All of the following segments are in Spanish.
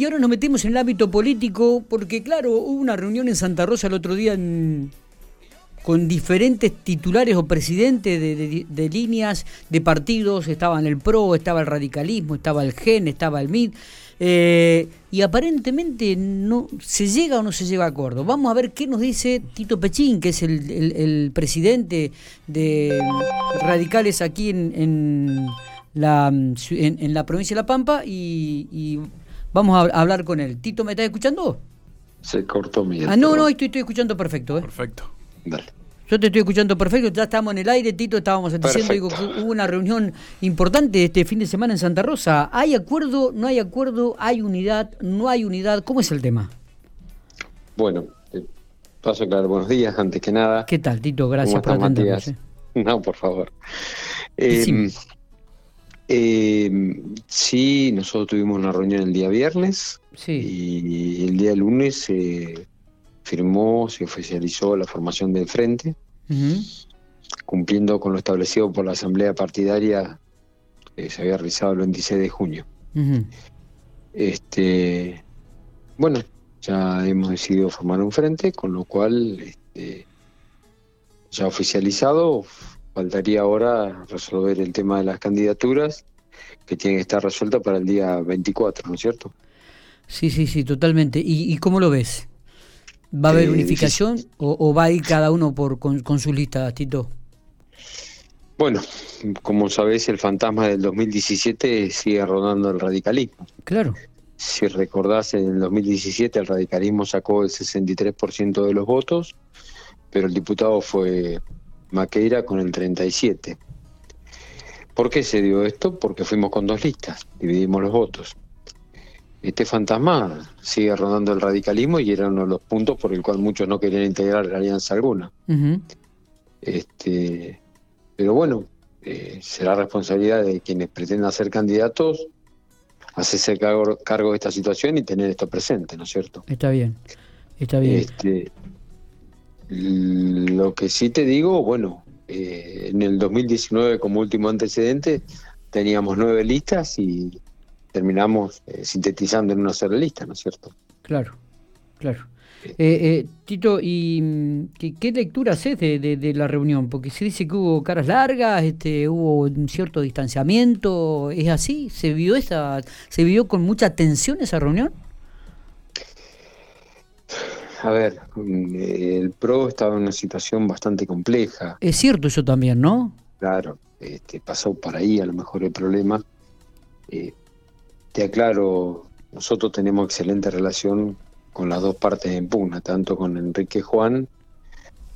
Y ahora nos metemos en el ámbito político, porque claro, hubo una reunión en Santa Rosa el otro día con diferentes titulares o presidentes de, líneas de partidos, estaban el PRO, estaba el radicalismo, estaba el GEN, estaba el MID, eh, y aparentemente no se llega o no se llega a acuerdo. Vamos a ver qué nos dice Tito Pechín, que es el, presidente de radicales aquí en, la, en, la provincia de La Pampa, y, vamos a hablar con él. Tito, ¿me estás escuchando? Se cortó mi... Ah, no, no, estoy, estoy escuchando perfecto. ¿eh? Perfecto. Dale. Yo te estoy escuchando perfecto, ya estamos en el aire, Tito, estábamos diciendo digo, que hubo una reunión importante este fin de semana en Santa Rosa. ¿Hay acuerdo, no hay acuerdo, hay unidad, no hay unidad? ¿Cómo es el tema? Bueno, paso claro, buenos días, antes que nada. ¿Qué tal, Tito? Gracias por atendernos. Eh. No, por favor. Eh, eh, sí, nosotros tuvimos una reunión el día viernes sí. y el día lunes se firmó, se oficializó la formación del frente, cumpliendo con lo establecido por la Asamblea Partidaria que se había realizado el 26 de junio. Este, bueno, ya hemos decidido formar un frente, con lo cual este, ya oficializado, faltaría ahora resolver el tema de las candidaturas que tienen que estar resueltas para el día 24, ¿no es cierto? Sí, sí, sí, totalmente. ¿Y, y cómo lo ves? ¿Va a haber unificación o, va a ir cada uno por con, su lista, Tito? Bueno, como sabés, el fantasma del 2017 sigue rodando el radicalismo. Claro. Si recordás, en el 2017 el radicalismo sacó el 63% de los votos, pero el diputado fue Maqueira con el 37%. ¿Por qué se dio esto? Porque fuimos con dos listas, dividimos los votos este fantasma sigue rondando el radicalismo y era uno de los puntos por el cual muchos no querían integrar la alianza alguna. este, pero bueno, eh, será responsabilidad de quienes pretendan ser candidatos hacerse cargo, cargo, de esta situación y tener esto presente, ¿no es cierto? Está bien, está bien. Este, lo que sí te digo, bueno, eh, en el 2019 como último antecedente teníamos nueve listas y terminamos eh, sintetizando en una sola lista, ¿no es cierto? Claro, claro. Eh, eh, Tito, ¿y mm, qué, lectura haces de, la reunión? Porque se dice que hubo caras largas, este, hubo un cierto distanciamiento, ¿es así? ¿Se vio, esa, ¿Se vio con mucha tensión esa reunión? A ver, mm, el PRO estaba en una situación bastante compleja. Es cierto eso también, ¿no? Claro, este, pasó por ahí a lo mejor el problema. Eh, te aclaro, nosotros tenemos excelente relación con las dos partes en pugna, tanto con Enrique Juan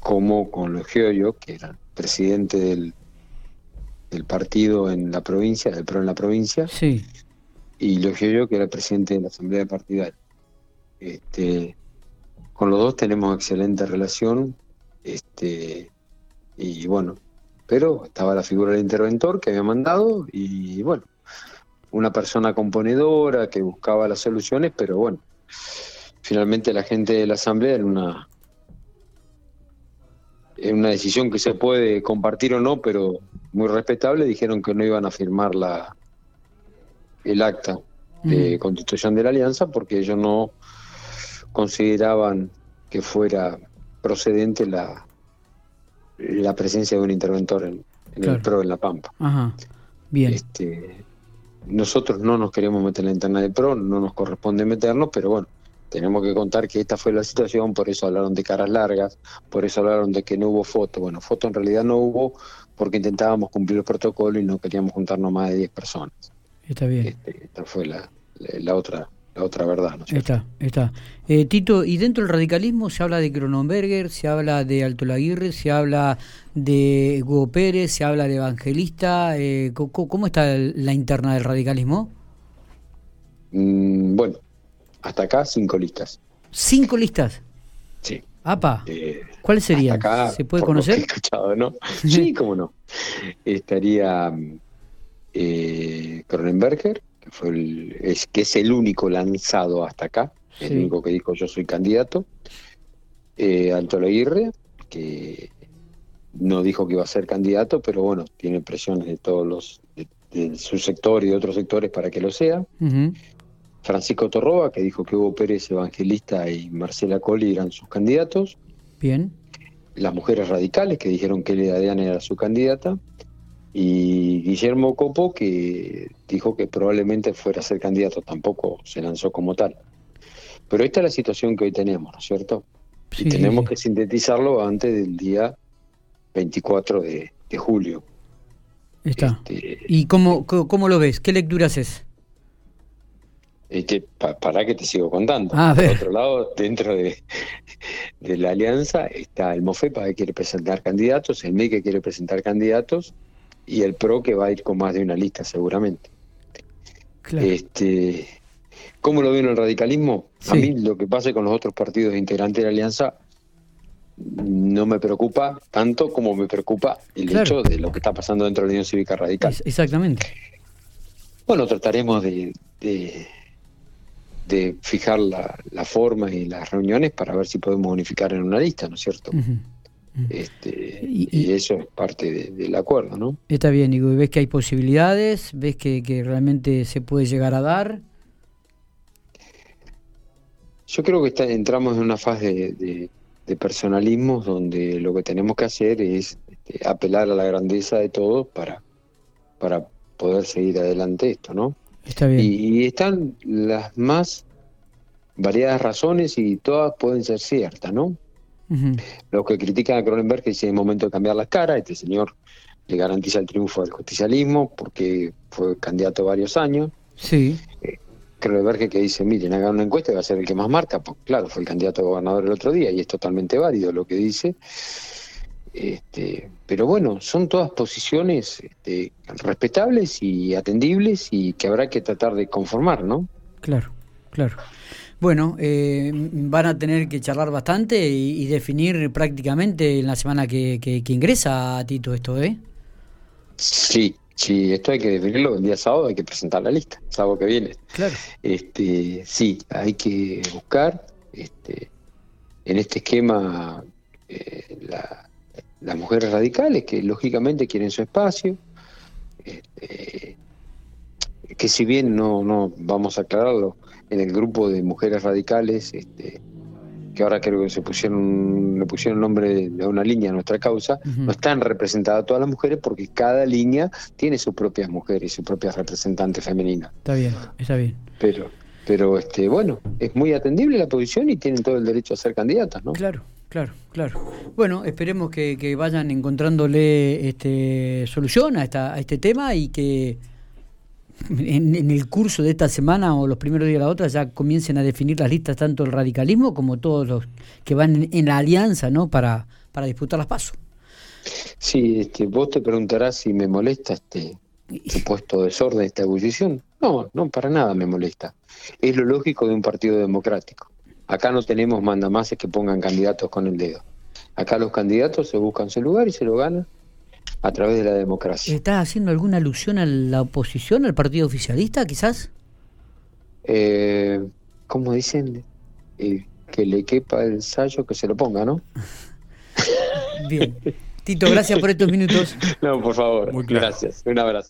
como con los Gioio, que era presidente del, del partido en la provincia, del PRO en la provincia, sí. y los Gioio, que era presidente de la Asamblea Partidaria. Este, con los dos tenemos excelente relación, este, y bueno, pero estaba la figura del interventor que había mandado, y bueno, una persona componedora que buscaba las soluciones, pero bueno, finalmente la gente de la Asamblea en una, en una decisión que se puede compartir o no, pero muy respetable, dijeron que no iban a firmar la el acta de constitución de la alianza porque ellos no consideraban que fuera procedente la, la presencia de un interventor en, el PRO en La Pampa. Ajá. Bien. Este, nosotros no nos queremos meter en la interna de PRO, no nos corresponde meternos, pero bueno, tenemos que contar que esta fue la situación, por eso hablaron de caras largas, por eso hablaron de que no hubo foto. Bueno, foto en realidad no hubo porque intentábamos cumplir el protocolo y no queríamos juntarnos más de 10 personas. Está bien. Este, esta fue la, la otra la otra verdad. ¿no? Está, está. Eh, Tito, y dentro del radicalismo se habla de Cronenberger, se habla de Alto Laguirre, se habla de Hugo Pérez, se habla de Evangelista. Eh, ¿cómo, está la interna del radicalismo? Mm, bueno, hasta acá cinco listas. ¿Cinco listas? Sí. Apa, eh, ¿cuáles serían? ¿Se puede conocer? escuchado, ¿no? sí, cómo no. Estaría eh, Cronenberger, fue el, es, que es el único lanzado hasta acá, el único que dijo yo soy candidato. Eh, Alto Aguirre, que no dijo que iba a ser candidato, pero bueno, tiene presiones de todos los, de, su sector y de otros sectores para que lo sea. Francisco Torroba, que dijo que Hugo Pérez Evangelista y Marcela Colli eran sus candidatos. Bien. Las mujeres radicales, que dijeron que Elida Diana era su candidata. Y Guillermo Copo, que dijo que probablemente fuera a ser candidato, tampoco se lanzó como tal. Pero esta es la situación que hoy tenemos, ¿no es cierto? Y tenemos que sintetizarlo antes del día 24 de, julio. Está. Este, ¿Y cómo, cómo lo ves? ¿Qué lectura haces? Este, para que te sigo contando. Ah, Por otro lado, dentro de, de, la alianza está el MOFEPA que quiere presentar candidatos, el ME que quiere presentar candidatos y el PRO que va a ir con más de una lista seguramente. Este, ¿Cómo lo veo en el radicalismo? A mí lo que pase con los otros partidos integrantes de la alianza no me preocupa tanto como me preocupa el hecho de lo que está pasando dentro de la Unión Cívica Radical. exactamente. Bueno, trataremos de, de, fijar la, forma y las reuniones para ver si podemos unificar en una lista, ¿no es cierto? Este, y, eso es parte del acuerdo, ¿no? Está bien, digo, ¿ves que hay posibilidades? ¿Ves que, realmente se puede llegar a dar? Yo creo que está, entramos en una fase de de personalismos donde lo que tenemos que hacer es este, apelar a la grandeza de todos para, para poder seguir adelante esto, ¿no? Está bien. Y, están las más variadas razones y todas pueden ser ciertas, ¿no? Los que critican a Cronenberg que dice es momento de cambiar las caras, este señor le garantiza el triunfo del justicialismo porque fue candidato varios años. Sí. Eh, Kroneberg que dice, miren, hagan una encuesta y va a ser el que más marca, pues claro, fue el candidato a gobernador el otro día y es totalmente válido lo que dice. Este, pero bueno, son todas posiciones este, respetables y atendibles y que habrá que tratar de conformar, ¿no? Claro, claro. Bueno, eh, van a tener que charlar bastante y, definir prácticamente en la semana que, que, que ingresa a Tito esto, ¿eh? Sí, Sí, esto hay que definirlo el día sábado, hay que presentar la lista, sábado que viene. Claro. Este, sí, hay que buscar este, en este esquema eh, las mujeres radicales que lógicamente quieren su espacio, este, que si bien no, no vamos a aclararlo, en el grupo de mujeres radicales este, que ahora creo que se pusieron, le pusieron nombre de una línea a nuestra causa, no están representadas todas las mujeres porque cada línea tiene sus propias mujeres, sus propias representantes femeninas. Está bien, está bien. Pero, pero este, bueno, es muy atendible la posición y tienen todo el derecho a ser candidatas, ¿no? Claro. Claro, claro. Bueno, esperemos que, vayan encontrándole este, solución a, esta, a este tema y que en, el curso de esta semana o los primeros días de la otra ya comiencen a definir las listas tanto el radicalismo como todos los que van en, la alianza no para, para disputar las pasos. Sí, este, vos te preguntarás si me molesta este supuesto desorden, esta ebullición. No, no, para nada me molesta. Es lo lógico de un partido democrático. Acá no tenemos mandamases que pongan candidatos con el dedo. Acá los candidatos se buscan su lugar y se lo ganan a través de la democracia. ¿Estás haciendo alguna alusión a la oposición, al partido oficialista, quizás? Eh, ¿Cómo dicen? Eh, que le quepa el sallo, que se lo ponga, ¿no? Bien. Tito, gracias por estos minutos. No, por favor. Gracias. Un abrazo.